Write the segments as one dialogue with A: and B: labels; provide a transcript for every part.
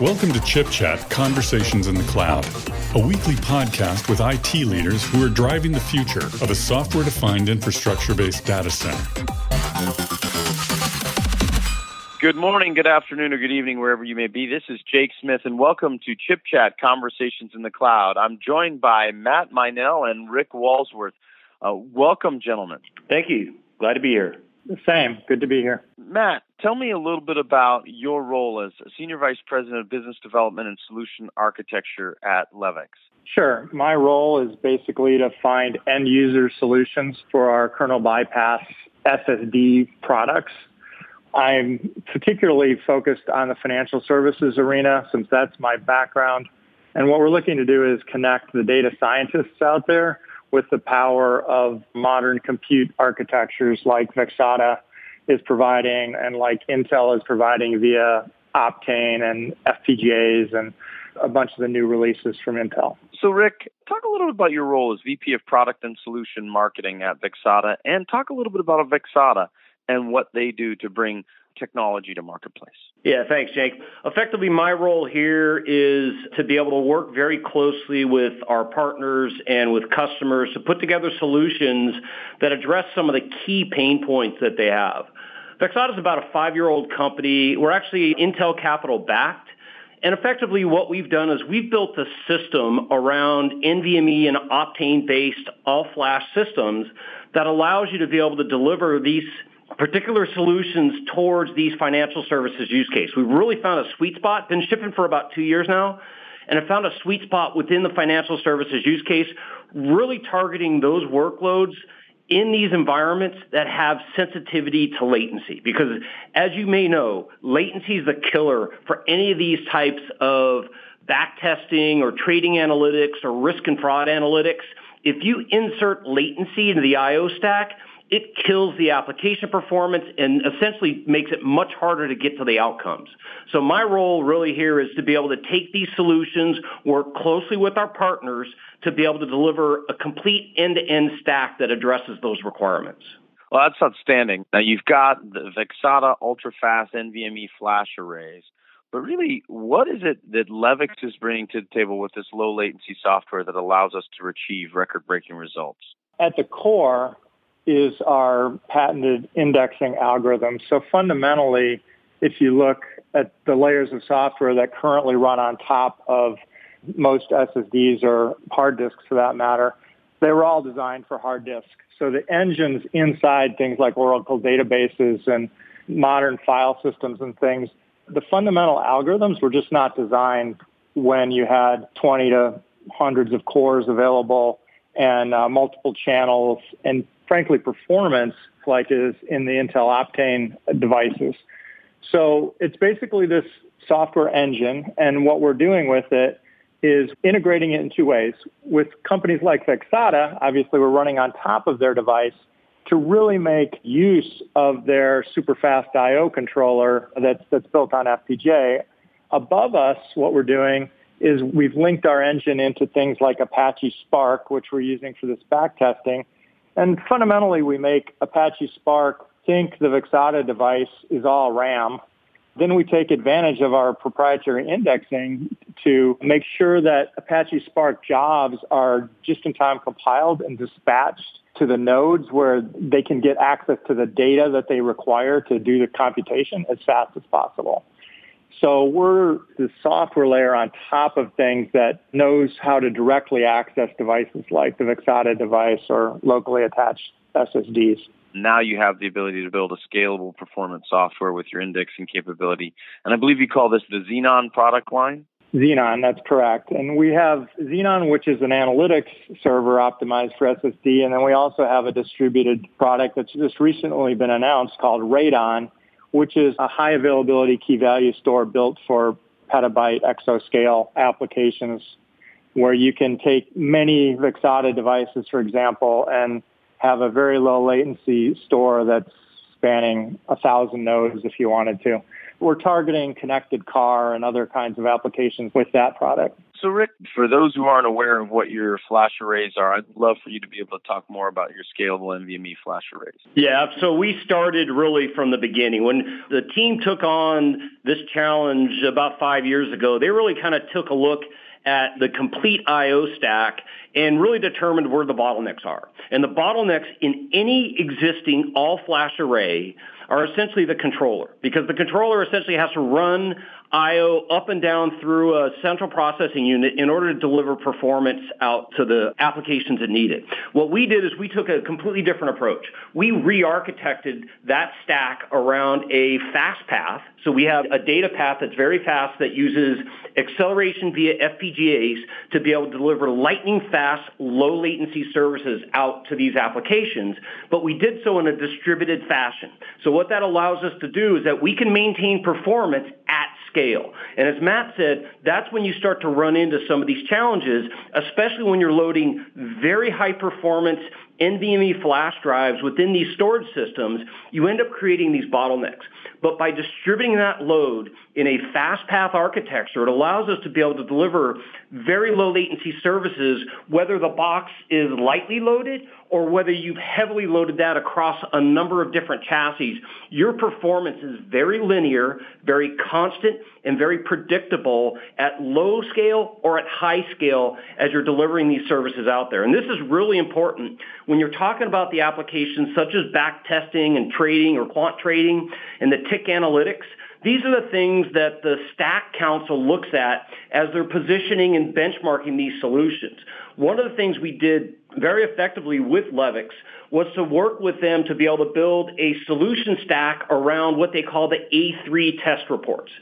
A: Welcome to Chip Chat Conversations in the Cloud, a weekly podcast with IT leaders who are driving the future of a software defined infrastructure based data center.
B: Good morning, good afternoon, or good evening, wherever you may be. This is Jake Smith, and welcome to Chip Chat Conversations in the Cloud. I'm joined by Matt Meinel and Rick Walsworth. Uh, welcome, gentlemen.
C: Thank you. Glad to be here.
D: The same. Good to be here.
B: Matt, tell me a little bit about your role as Senior Vice President of Business Development and Solution Architecture at Levyx.
D: Sure. My role is basically to find end user solutions for our kernel bypass SSD products. I'm particularly focused on the financial services arena since that's my background. And what we're looking to do is connect the data scientists out there with the power of modern compute architectures like Vexata is providing and like Intel is providing via Optane and FPGAs and a bunch of the new releases from Intel.
B: So, Rick, talk a little bit about your role as VP of Product and Solution Marketing at Vexata and talk a little bit about Vexata and what they do to bring technology to marketplace.
C: Yeah, thanks, Jake. Effectively, my role here is to be able to work very closely with our partners and with customers to put together solutions that address some of the key pain points that they have. Vexata is about a five-year-old company. We're actually Intel Capital backed. And effectively what we've done is we've built a system around NVMe and Optane-based all-flash systems that allows you to be able to deliver these particular solutions towards these financial services use case. We've really found a sweet spot, been shipping for about two years now, and have found a sweet spot within the financial services use case, really targeting those workloads in these environments that have sensitivity to latency. Because as you may know, latency is the killer for any of these types of backtesting or trading analytics or risk and fraud analytics. If you insert latency into the IO stack, it kills the application performance and essentially makes it much harder to get to the outcomes. So my role really here is to be able to take these solutions, work closely with our partners to be able to deliver a complete end-to-end stack that addresses those requirements.
B: Well, that's outstanding. Now you've got the Vexata ultra-fast NVMe flash arrays. But really, what is it that Levyx is bringing to the table with this low latency software that allows us to achieve record breaking results?
D: At the core, is our patented indexing algorithm. So fundamentally, if you look at the layers of software that currently run on top of most SSDs or hard disks for that matter, they were all designed for hard disk. So the engines inside things like Oracle databases and modern file systems and things, the fundamental algorithms were just not designed when you had 20 to hundreds of cores available and uh, multiple channels and frankly, performance like is in the Intel Optane devices. So it's basically this software engine, and what we're doing with it is integrating it in two ways. With companies like Vexata, obviously we're running on top of their device to really make use of their super fast I.O. controller that's, that's built on FPGA. Above us, what we're doing is we've linked our engine into things like Apache Spark, which we're using for this back testing, and fundamentally, we make Apache Spark think the Vexata device is all RAM. Then we take advantage of our proprietary indexing to make sure that Apache Spark jobs are just in time compiled and dispatched to the nodes where they can get access to the data that they require to do the computation as fast as possible. So we're the software layer on top of things that knows how to directly access devices like the Vexata device or locally attached SSDs.
B: Now you have the ability to build a scalable performance software with your indexing capability. And I believe you call this the Xenon product line?
D: Xenon, that's correct. And we have Xenon, which is an analytics server optimized for SSD. And then we also have a distributed product that's just recently been announced called Radon, which is a high availability key value store built for petabyte exascale applications where you can take many Vexata devices, for example, and have a very low latency store that's spanning a thousand nodes if you wanted to. We're targeting connected car and other kinds of applications with that product.
B: So, Rick, for those who aren't aware of what your flash arrays are, I'd love for you to be able to talk more about your scalable NVMe flash arrays.
C: Yeah, so we started really from the beginning. When the team took on this challenge about five years ago, they really kind of took a look at the complete IO stack and really determined where the bottlenecks are. And the bottlenecks in any existing all flash array are essentially the controller because the controller essentially has to run IO up and down through a central processing unit in order to deliver performance out to the applications that need it. What we did is we took a completely different approach. We re-architected that stack around a fast path. So we have a data path that's very fast that uses acceleration via FPGAs to be able to deliver lightning fast, low latency services out to these applications. But we did so in a distributed fashion. So what that allows us to do is that we can maintain performance scale. And as Matt said, that's when you start to run into some of these challenges, especially when you're loading very high performance NVMe flash drives within these storage systems, you end up creating these bottlenecks. But by distributing that load in a fast path architecture, it allows us to be able to deliver very low latency services, whether the box is lightly loaded or whether you've heavily loaded that across a number of different chassis. Your performance is very linear, very constant, and very predictable at low scale or at high scale as you're delivering these services out there. And this is really important when you're talking about the applications such as back testing and trading or quant trading and the tick analytics. These are the things that the STAC Council looks at as they're positioning and benchmarking these solutions. One of the things we did very effectively with Levyx was to work with them to be able to build a solution stack around what they call the A3 test reports.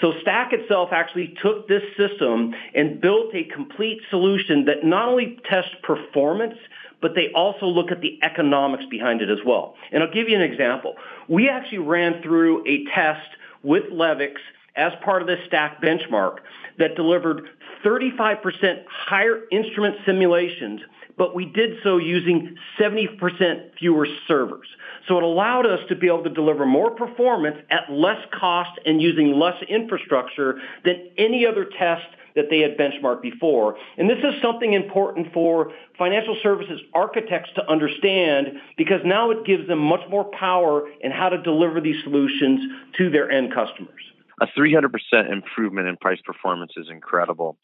C: So STAC itself actually took this system and built a complete solution that not only tests performance, but they also look at the economics behind it as well. And I'll give you an example. We actually ran through a test with Levyx as part of the STAC benchmark that delivered 35% higher instrument simulations but we did so using 70% fewer servers. So it allowed us to be able to deliver more performance at less cost and using less infrastructure than any other test that they had benchmarked before. And this is something important for financial services architects to understand because now it gives them much more power in how to deliver these solutions to their end customers.
B: A 300% improvement in price performance is incredible.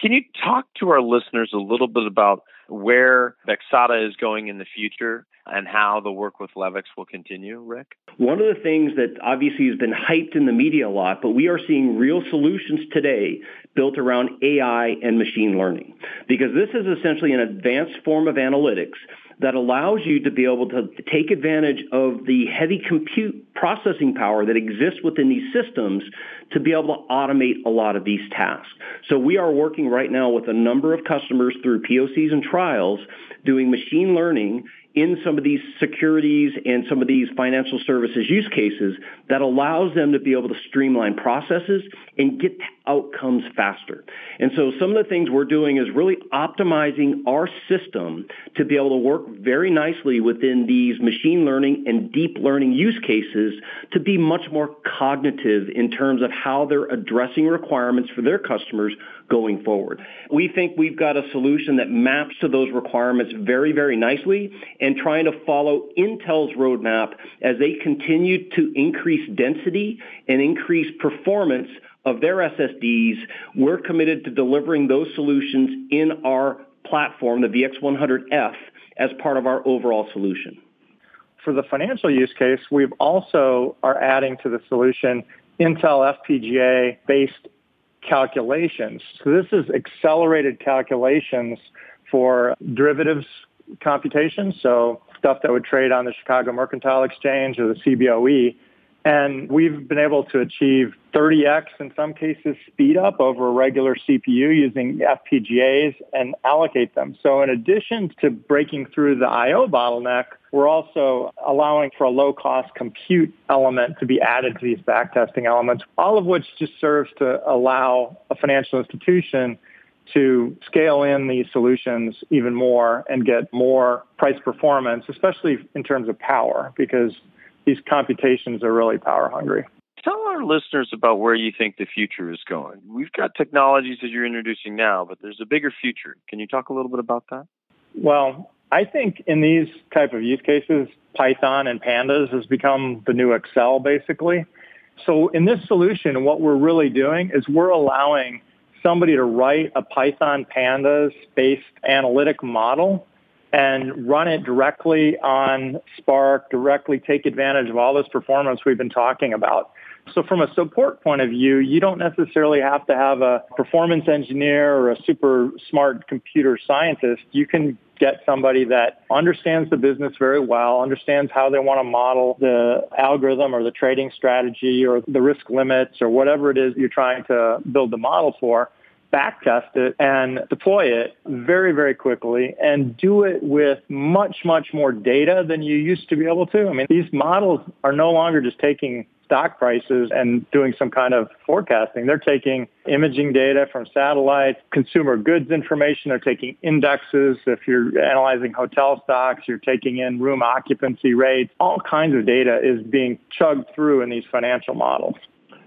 B: Can you talk to our listeners a little bit about where Vexata is going in the future and how the work with Levyx will continue, Rick?
C: One of the things that obviously has been hyped in the media a lot, but we are seeing real solutions today built around AI and machine learning. Because this is essentially an advanced form of analytics that allows you to be able to take advantage of the heavy compute processing power that exists within these systems to be able to automate a lot of these tasks. So we are working right now with a number of customers through POCs and trials doing machine learning in some of these securities and some of these financial services use cases that allows them to be able to streamline processes and get outcomes faster. And so some of the things we're doing is really optimizing our system to be able to work very nicely within these machine learning and deep learning use cases to be much more cognitive in terms of how they're addressing requirements for their customers going forward. We think we've got a solution that maps to those requirements very, very nicely and trying to follow Intel's roadmap as they continue to increase density and increase performance of their SSDs. We're committed to delivering those solutions in our platform, the VX100F, as part of our overall solution.
D: For the financial use case, we've also are adding to the solution Intel FPGA based calculations. So this is accelerated calculations for derivatives computation, so stuff that would trade on the Chicago Mercantile Exchange or the CBOE. And we've been able to achieve 30x in some cases speed up over a regular CPU using FPGAs and allocate them. So in addition to breaking through the IO bottleneck, we're also allowing for a low cost compute element to be added to these backtesting elements, all of which just serves to allow a financial institution to scale in these solutions even more and get more price performance, especially in terms of power, because these computations are really power hungry.
B: Tell our listeners about where you think the future is going. We've got technologies that you're introducing now, but there's a bigger future. Can you talk a little bit about that?
D: Well, I think in these type of use cases, Python and pandas has become the new Excel basically. So in this solution, what we're really doing is we're allowing somebody to write a Python pandas based analytic model and run it directly on Spark, directly take advantage of all this performance we've been talking about. So from a support point of view, you don't necessarily have to have a performance engineer or a super smart computer scientist. You can get somebody that understands the business very well, understands how they want to model the algorithm or the trading strategy or the risk limits or whatever it is you're trying to build the model for back test it and deploy it very, very quickly and do it with much, much more data than you used to be able to. I mean, these models are no longer just taking stock prices and doing some kind of forecasting. They're taking imaging data from satellites, consumer goods information. They're taking indexes. If you're analyzing hotel stocks, you're taking in room occupancy rates. All kinds of data is being chugged through in these financial models.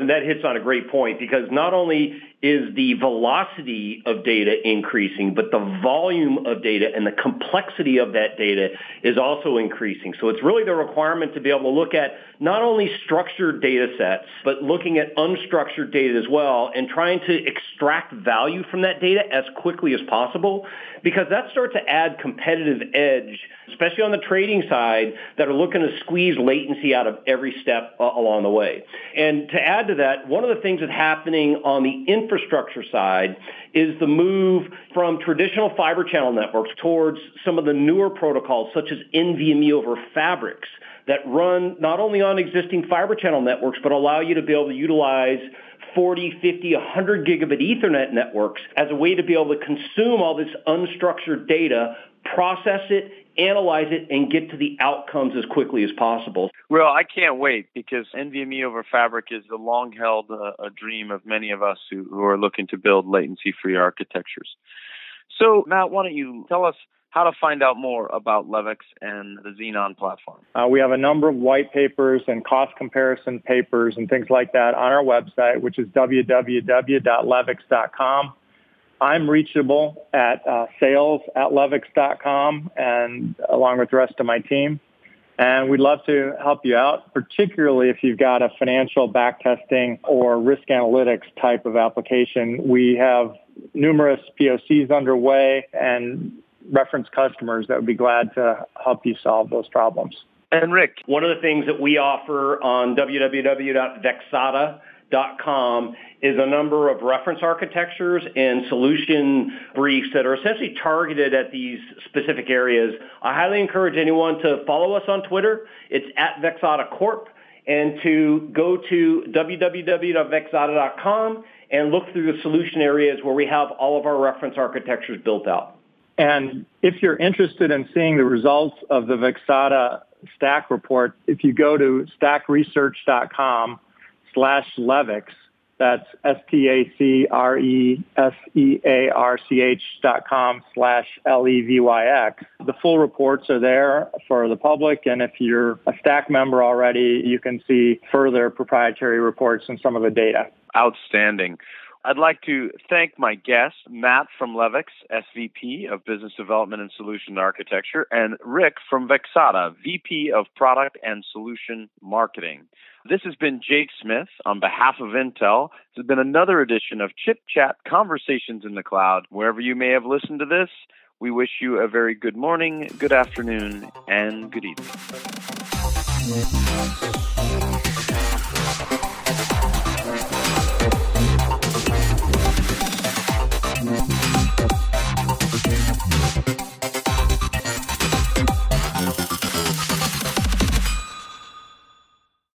C: And that hits on a great point because not only is the velocity of data increasing, but the volume of data and the complexity of that data is also increasing. So it's really the requirement to be able to look at not only structured data sets, but looking at unstructured data as well and trying to extract value from that data as quickly as possible because that starts to add competitive edge, especially on the trading side that are looking to squeeze latency out of every step uh, along the way. And to add to that, one of the things that's happening on the infrastructure side is the move from traditional fiber channel networks towards some of the newer protocols such as NVMe over fabrics that run not only on existing fiber channel networks, but allow you to be able to utilize 40, 50, 100 gigabit Ethernet networks as a way to be able to consume all this unstructured data, process it, analyze it, and get to the outcomes as quickly as possible.
B: Well, I can't wait because NVMe over Fabric is the long held uh, a dream of many of us who, who are looking to build latency free architectures. So, Matt, why don't you tell us how to find out more about Levyx and the Xenon platform.
D: Uh, we have a number of white papers and cost comparison papers and things like that on our website, which is www.levyx.com. I'm reachable at uh, sales at levyx.com and along with the rest of my team. And we'd love to help you out, particularly if you've got a financial backtesting or risk analytics type of application. We have numerous POCs underway and reference customers that would be glad to help you solve those problems.
B: And Rick,
C: one of the things that we offer on www.vexata.com is a number of reference architectures and solution briefs that are essentially targeted at these specific areas. I highly encourage anyone to follow us on Twitter. It's at Vexata Corp and to go to www.vexata.com and look through the solution areas where we have all of our reference architectures built out.
D: And if you're interested in seeing the results of the Vexata STAC report, if you go to stacresearch.com slash Levyx. that's S-T-A-C-R-E-S-E-A-R-C-H dot com slash L-E-V-Y-X. The full reports are there for the public, and if you're a STAC member already, you can see further proprietary reports and some of the data.
B: Outstanding. I'd like to thank my guest, Matt from Levyx, SVP of Business Development and Solution Architecture, and Rick from Vexata, VP of Product and Solution Marketing. This has been Jake Smith on behalf of Intel. This has been another edition of Chip Chat Conversations in the Cloud. Wherever you may have listened to this, we wish you a very good morning, good afternoon, and good evening.